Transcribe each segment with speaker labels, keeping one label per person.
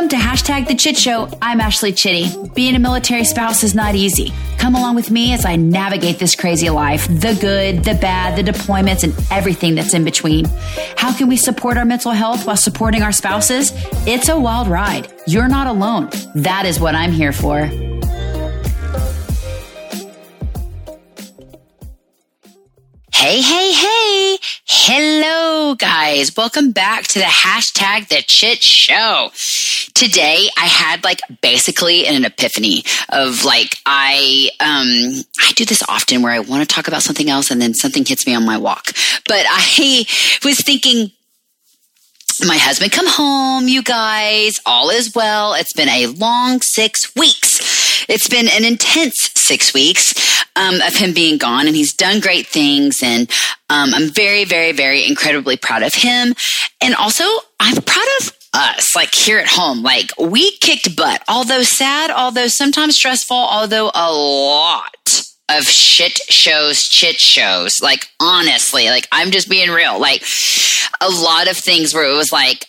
Speaker 1: Welcome to hashtag the Chit Show. I'm Ashley Chitty. Being a military spouse is not easy. Come along with me as I navigate this crazy life the good, the bad, the deployments, and everything that's in between. How can we support our mental health while supporting our spouses? It's a wild ride. You're not alone. That is what I'm here for. Hey, hey, hey. Guys. Welcome back to the hashtag the chit show. Today I had like basically an epiphany of like, I, um, I do this often where I want to talk about something else and then something hits me on my walk. But I was thinking, my husband come home, you guys. All is well. It's been a long six weeks. It's been an intense six weeks um, of him being gone, and he's done great things. And um, I'm very, very, very incredibly proud of him. And also, I'm proud of us, like here at home. Like we kicked butt, although sad, although sometimes stressful, although a lot of shit shows, chit shows. Like honestly, like I'm just being real. Like a lot of things where it was like,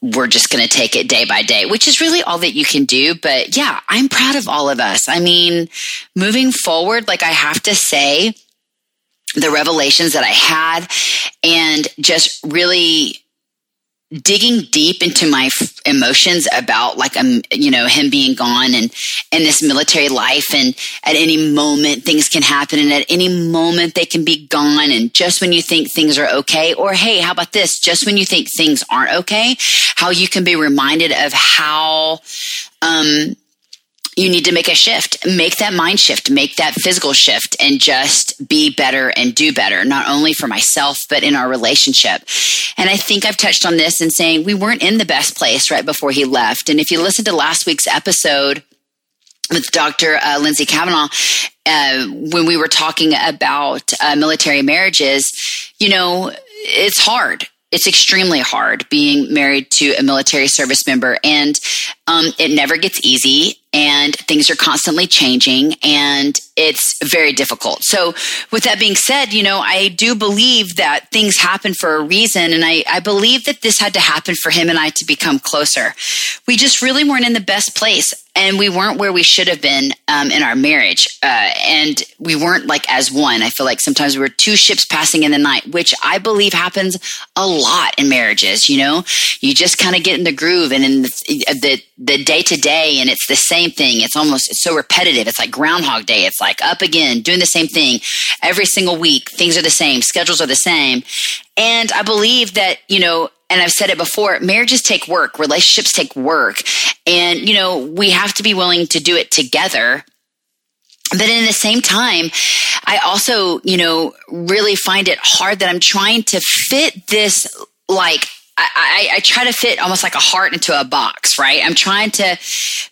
Speaker 1: we're just going to take it day by day, which is really all that you can do. But yeah, I'm proud of all of us. I mean, moving forward, like I have to say, the revelations that I had and just really digging deep into my f- emotions about like um you know him being gone and and this military life and at any moment things can happen and at any moment they can be gone and just when you think things are okay or hey how about this? Just when you think things aren't okay how you can be reminded of how um you need to make a shift, make that mind shift, make that physical shift, and just be better and do better, not only for myself, but in our relationship. And I think I've touched on this in saying we weren't in the best place right before he left. And if you listen to last week's episode, with Dr. Uh, Lindsay Kavanaugh, uh, when we were talking about uh, military marriages, you know, it's hard it's extremely hard being married to a military service member and um, it never gets easy and things are constantly changing and it's very difficult. So with that being said you know i do believe that things happen for a reason and I, I believe that this had to happen for him and i to become closer. We just really weren't in the best place and we weren't where we should have been um, in our marriage uh, and we weren't like as one. I feel like sometimes we were two ships passing in the night which i believe happens a lot in marriages you know? You just kind of get in the groove and in the the day to day and it's the same thing. It's almost it's so repetitive. It's like groundhog day. It's like up again doing the same thing every single week. Things are the same. Schedules are the same. And i believe that you know and I've said it before, marriages take work, relationships take work. And, you know, we have to be willing to do it together. But in the same time, I also, you know, really find it hard that I'm trying to fit this like I, I, try to fit almost like a heart into a box, right? I'm trying to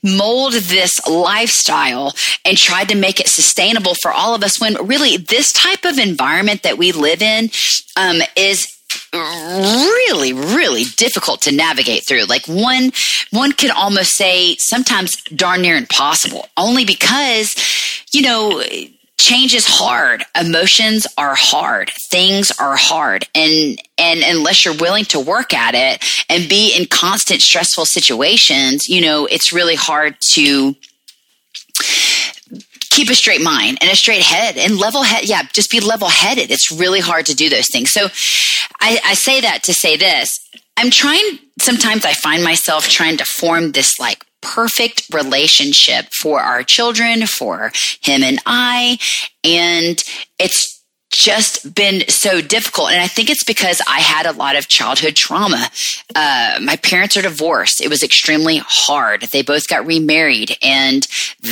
Speaker 1: mold this lifestyle and try to make it sustainable for all of us when really this type of environment that we live in um, is really really difficult to navigate through. Like one one could almost say sometimes darn near impossible only because you know change is hard. Emotions are hard. Things are hard. And and unless you're willing to work at it and be in constant stressful situations you know it's really hard to keep a straight mind and a straight head and level head. Yeah, just be level headed. It's really hard to do those things. So I, I say that to say this. I'm trying, sometimes I find myself trying to form this like perfect relationship for our children, for him and I. And it's just been so difficult. And I think it's because I had a lot of childhood trauma. Uh, my parents are divorced. It was extremely hard. They both got remarried, and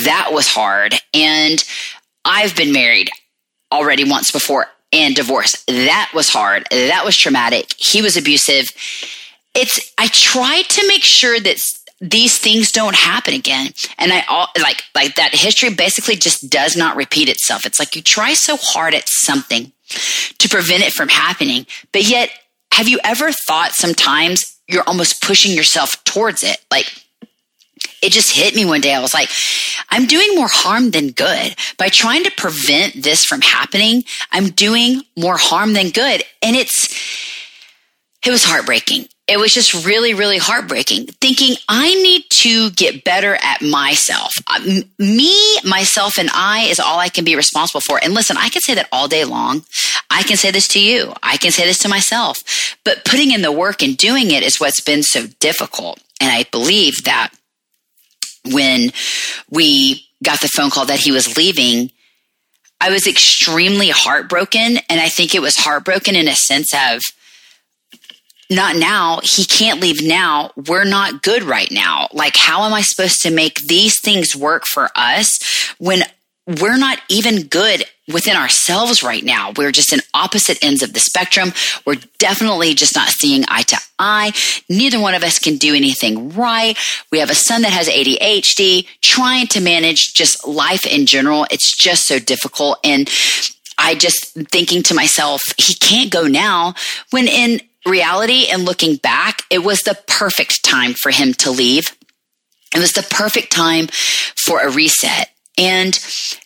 Speaker 1: that was hard. And I've been married already once before and divorced. That was hard. That was traumatic. He was abusive. It's, I tried to make sure that these things don't happen again. And I all like like that history basically just does not repeat itself. It's like you try so hard at something to prevent it from happening, but yet have you ever thought sometimes you're almost pushing yourself towards it? Like it just hit me one day. I was like, I'm doing more harm than good. By trying to prevent this from happening, I'm doing more harm than good. And it's, it was heartbreaking. It was just really, really heartbreaking. Thinking I need to get better at myself. Uh, me, myself, and I is all I can be responsible for. And listen, I can say that all day long. I can say this to you. I can say this to myself. But putting in the work and doing it is what's been so difficult. And I believe that when we got the phone call that he was leaving, I was extremely heartbroken. And I think it was heartbroken in a sense of, not now. He can't leave now. We're not good right now. Like, how am I supposed to make these things work for us when we're not even good within ourselves right now. We're just in opposite ends of the spectrum. We're definitely just not seeing eye to eye. Neither one of us can do anything right. We have a son that has ADHD, trying to manage just life in general. It's just so difficult. And I just thinking to myself, he can't go now when in reality and looking back, it was the perfect time for him to leave. It was the perfect time for a reset. And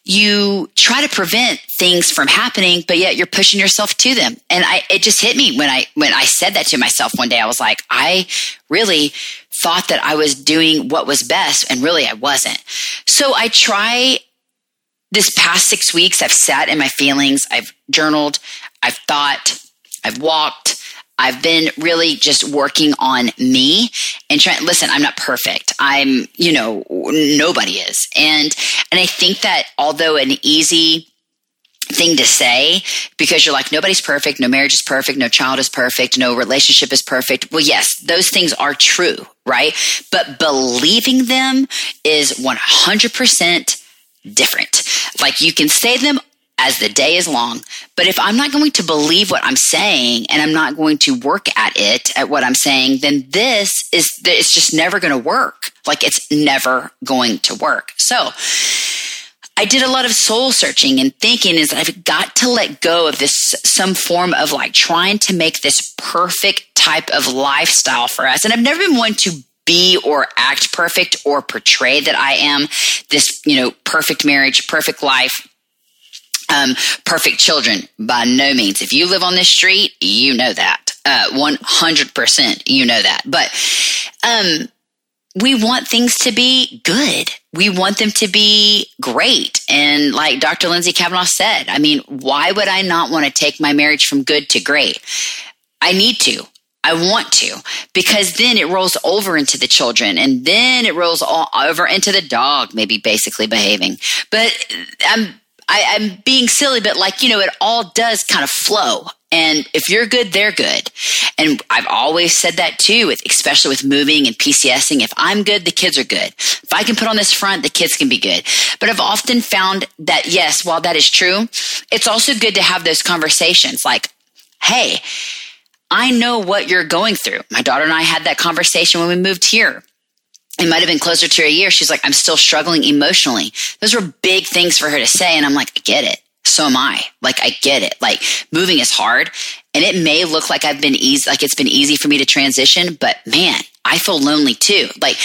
Speaker 1: you try to prevent things from happening, but yet you're pushing yourself to them. And I, it just hit me when I, when I said that to myself one day. I was like, I really thought that I was doing what was best and really I wasn't. So I try this past six weeks, I've sat in my feelings. I've journaled. I've thought. I've walked. I've been really just working on me and trying, listen, I'm not perfect. I'm, you know, nobody is. And, and I think that although an easy thing to say because you're like, nobody's perfect, no marriage is perfect, no child is perfect, no relationship is perfect. Well, yes, those things are true, right? But believing them is 100% different. Like you can say them as the day is long. But if I'm not going to believe what I'm saying and I'm not going to work at it, at what I'm saying, then this is, it's just never going to work. Like it's never going to work. So I did a lot of soul searching and thinking is I've got to let go of this, some form of like trying to make this perfect type of lifestyle for us. And I've never been one to be or act perfect or portray that I am this, you know, perfect marriage, perfect life um, perfect children by no means. If you live on this street, you know that. Uh, 100% you know that. But, um, we want things to be good. We want them to be great. And like Dr. Lindsay Kavanaugh said, I mean, why would I not want to take my marriage from good to great? I need to. I want to because then it rolls over into the children and then it rolls all over into the dog, maybe basically behaving. But I'm um, I, am being silly, but like, you know, it all does kind of flow. And if you're good, they're good. And I've always said that too, with, especially with moving and PCSing. If I'm good, the kids are good. If I can put on this front, the kids can be good. But I've often found that yes, while that is true, it's also good to have those conversations like, Hey, I know what you're going through. My daughter and I had that conversation when we moved here it might have been closer to a year. She's like, I'm still struggling emotionally. Those were big things for her to say. And I'm like, I get it. So am I. Like, I get it. Like, moving is hard. And it may look like I've been easy, like it's been easy for me to transition, but man, I feel lonely too. Like,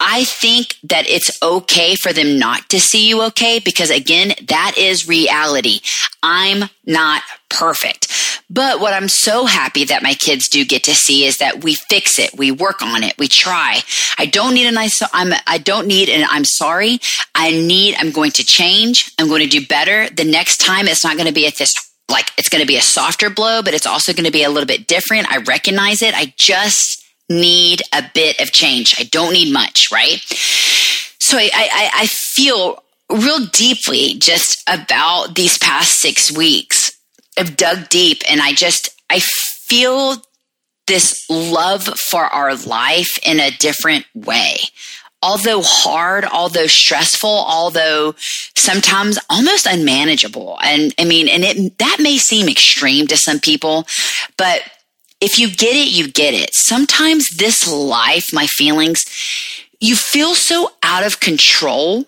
Speaker 1: I think that it's okay for them not to see you okay because again, that is reality. I'm not perfect. But what I'm so happy that my kids do get to see is that we fix it. We work on it. We try. I don't need a nice, I'm, I don't need an I'm sorry. I need, I'm going to change. I'm going to do better. The next time it's not going to be at this like it's going to be a softer blow, but it's also going to be a little bit different. I recognize it. I just need a bit of change. I don't need much, right? So I, I, I feel real deeply just about these past six weeks. I've dug deep and I just, I feel this love for our life in a different way. Although hard, although stressful, although sometimes almost unmanageable. And I mean, and it, that may seem extreme to some people, but if you get it, you get it. Sometimes this life, my feelings, you feel so out of control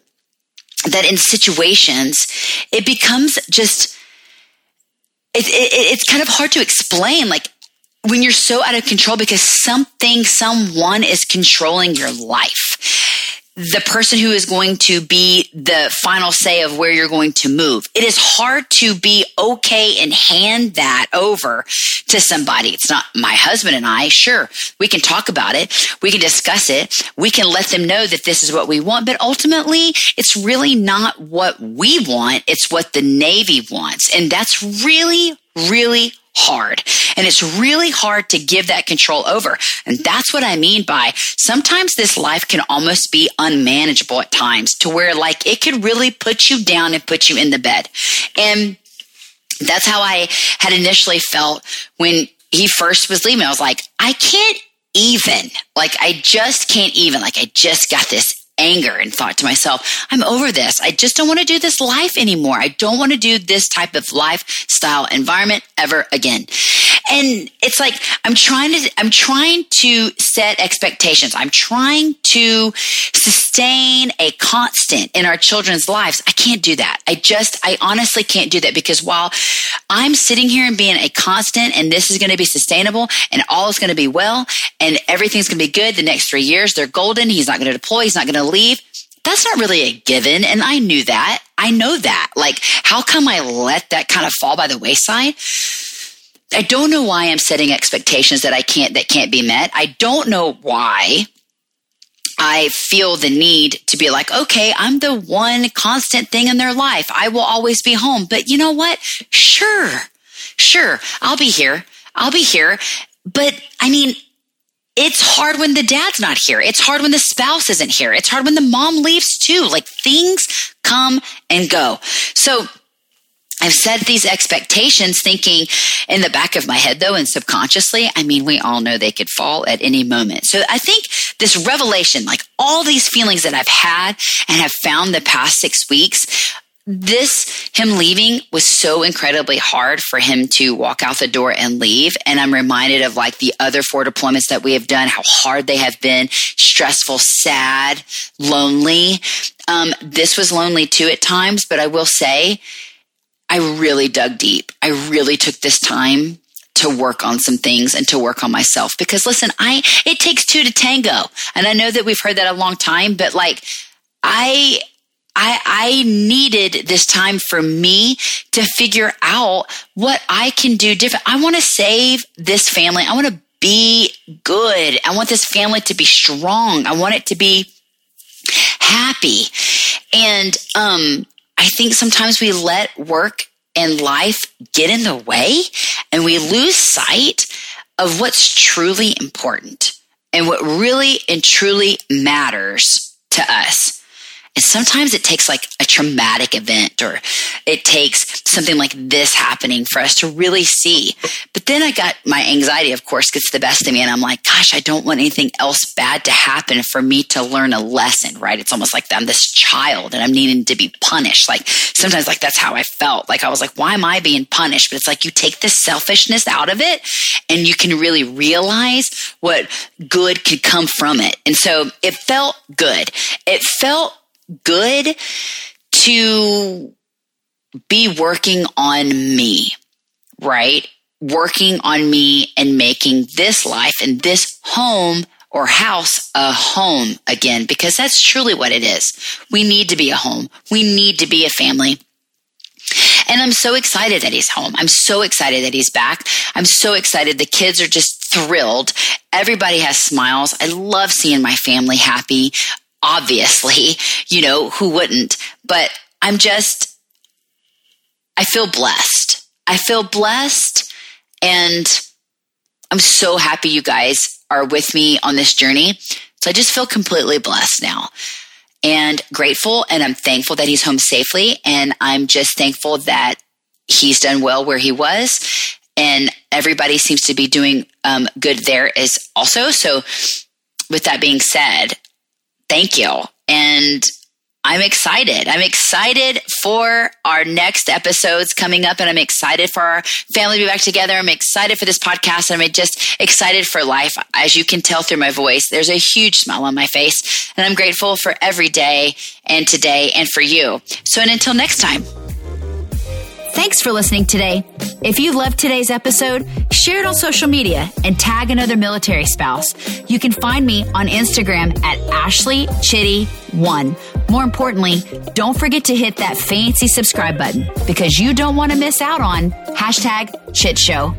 Speaker 1: that in situations it becomes just it, it, it's kind of hard to explain like when you're so out of control because something someone is controlling your life the person who is going to be the final say of where you're going to move. It is hard to be okay and hand that over to somebody. It's not my husband and I. Sure, we can talk about it. We can discuss it. We can let them know that this is what we want. But ultimately, it's really not what we want. It's what the Navy wants. And that's really, really hard. And it's really hard to give that control over. And that's what I mean by sometimes this life can almost be unmanageable at times to where like it could really put you down and put you in the bed. And that's how I had initially felt when he first was leaving. I was like, I can't even, like, I just can't even, like, I just got this anger and thought to myself, I'm over this. I just don't want to do this life anymore. I don't want to do this type of lifestyle environment ever again. And it's like, I'm trying to, I'm trying to set expectations. I'm trying to sustain a constant in our children's lives. I can't do that. I just, I honestly can't do that because while I'm sitting here and being a constant and this is going to be sustainable and all is going to be well and everything's going to be good the next three years, they're golden. He's not going to deploy. He's not going to leave. That's not really a given. And I knew that. I know that. Like, how come I let that kind of fall by the wayside? I don't know why I'm setting expectations that I can't, that can't be met. I don't know why I feel the need to be like, okay, I'm the one constant thing in their life. I will always be home. But you know what? Sure, sure, I'll be here. I'll be here. But I mean, it's hard when the dad's not here. It's hard when the spouse isn't here. It's hard when the mom leaves too. Like things come and go. So I've set these expectations thinking in the back of my head though and subconsciously, I mean, we all know they could fall at any moment. So I think this revelation, like all these feelings that I've had and have found the past six weeks, this him leaving was so incredibly hard for him to walk out the door and leave. And i'm reminded of like the other four deployments that we have done how hard they have been stressful sad lonely. Um, this was lonely too at times. But i will say i really dug deep i really took this time to work on some things and to work on myself because listen i it takes two to tango and i know that we've heard that a long time but like i I, I needed this time for me to figure out what I can do different. I want to save this family. I want to be good. I want this family to be strong. I want it to be happy. And um, I think sometimes we let work and life get in the way and we lose sight of what's truly important and what really and truly matters to us. And sometimes it takes like a traumatic event or it takes something like this happening for us to really see. But then I got my anxiety, of course, gets the best of me. And I'm like, gosh, I don't want anything else bad to happen for me to learn a lesson, right? It's almost like I'm this child and I'm needing to be punished. Like sometimes like that's how I felt. Like I was like, why am I being punished? But it's like you take the selfishness out of it and you can really realize what good could come from it. And so it felt good. It felt good to be working on me, right? Working on me and making this life and this home or house a home again, because that's truly what it is. We need to be a home. We need to be a family. And I'm so excited that he's home. I'm so excited that he's back. I'm so excited. The kids are just thrilled. Everybody has smiles. I love seeing my family happy obviously, you know, who wouldn't? But I'm just, I feel blessed. I feel blessed and I'm so happy you guys are with me on this journey. So I just feel completely blessed now and grateful. And I'm thankful that he's home safely. And I'm just thankful that he's done well where he was. And everybody seems to be doing um, good there as also. So, with that being said, thank you. And I'm excited. I'm excited for our next episodes coming up, and I'm excited for our family to be back together. I'm excited for this podcast. and I'm just excited for life. As you can tell through my voice, there's a huge smile on my face, and I'm grateful for every day and today and for you. So, and until next time. Thanks for listening today. If you loved today's episode, share it on social media and tag another military spouse. You can find me on Instagram at Ashley Chitty1. More importantly, don't forget to hit that fancy subscribe button because you don't want to miss out on hashtag Chit Show.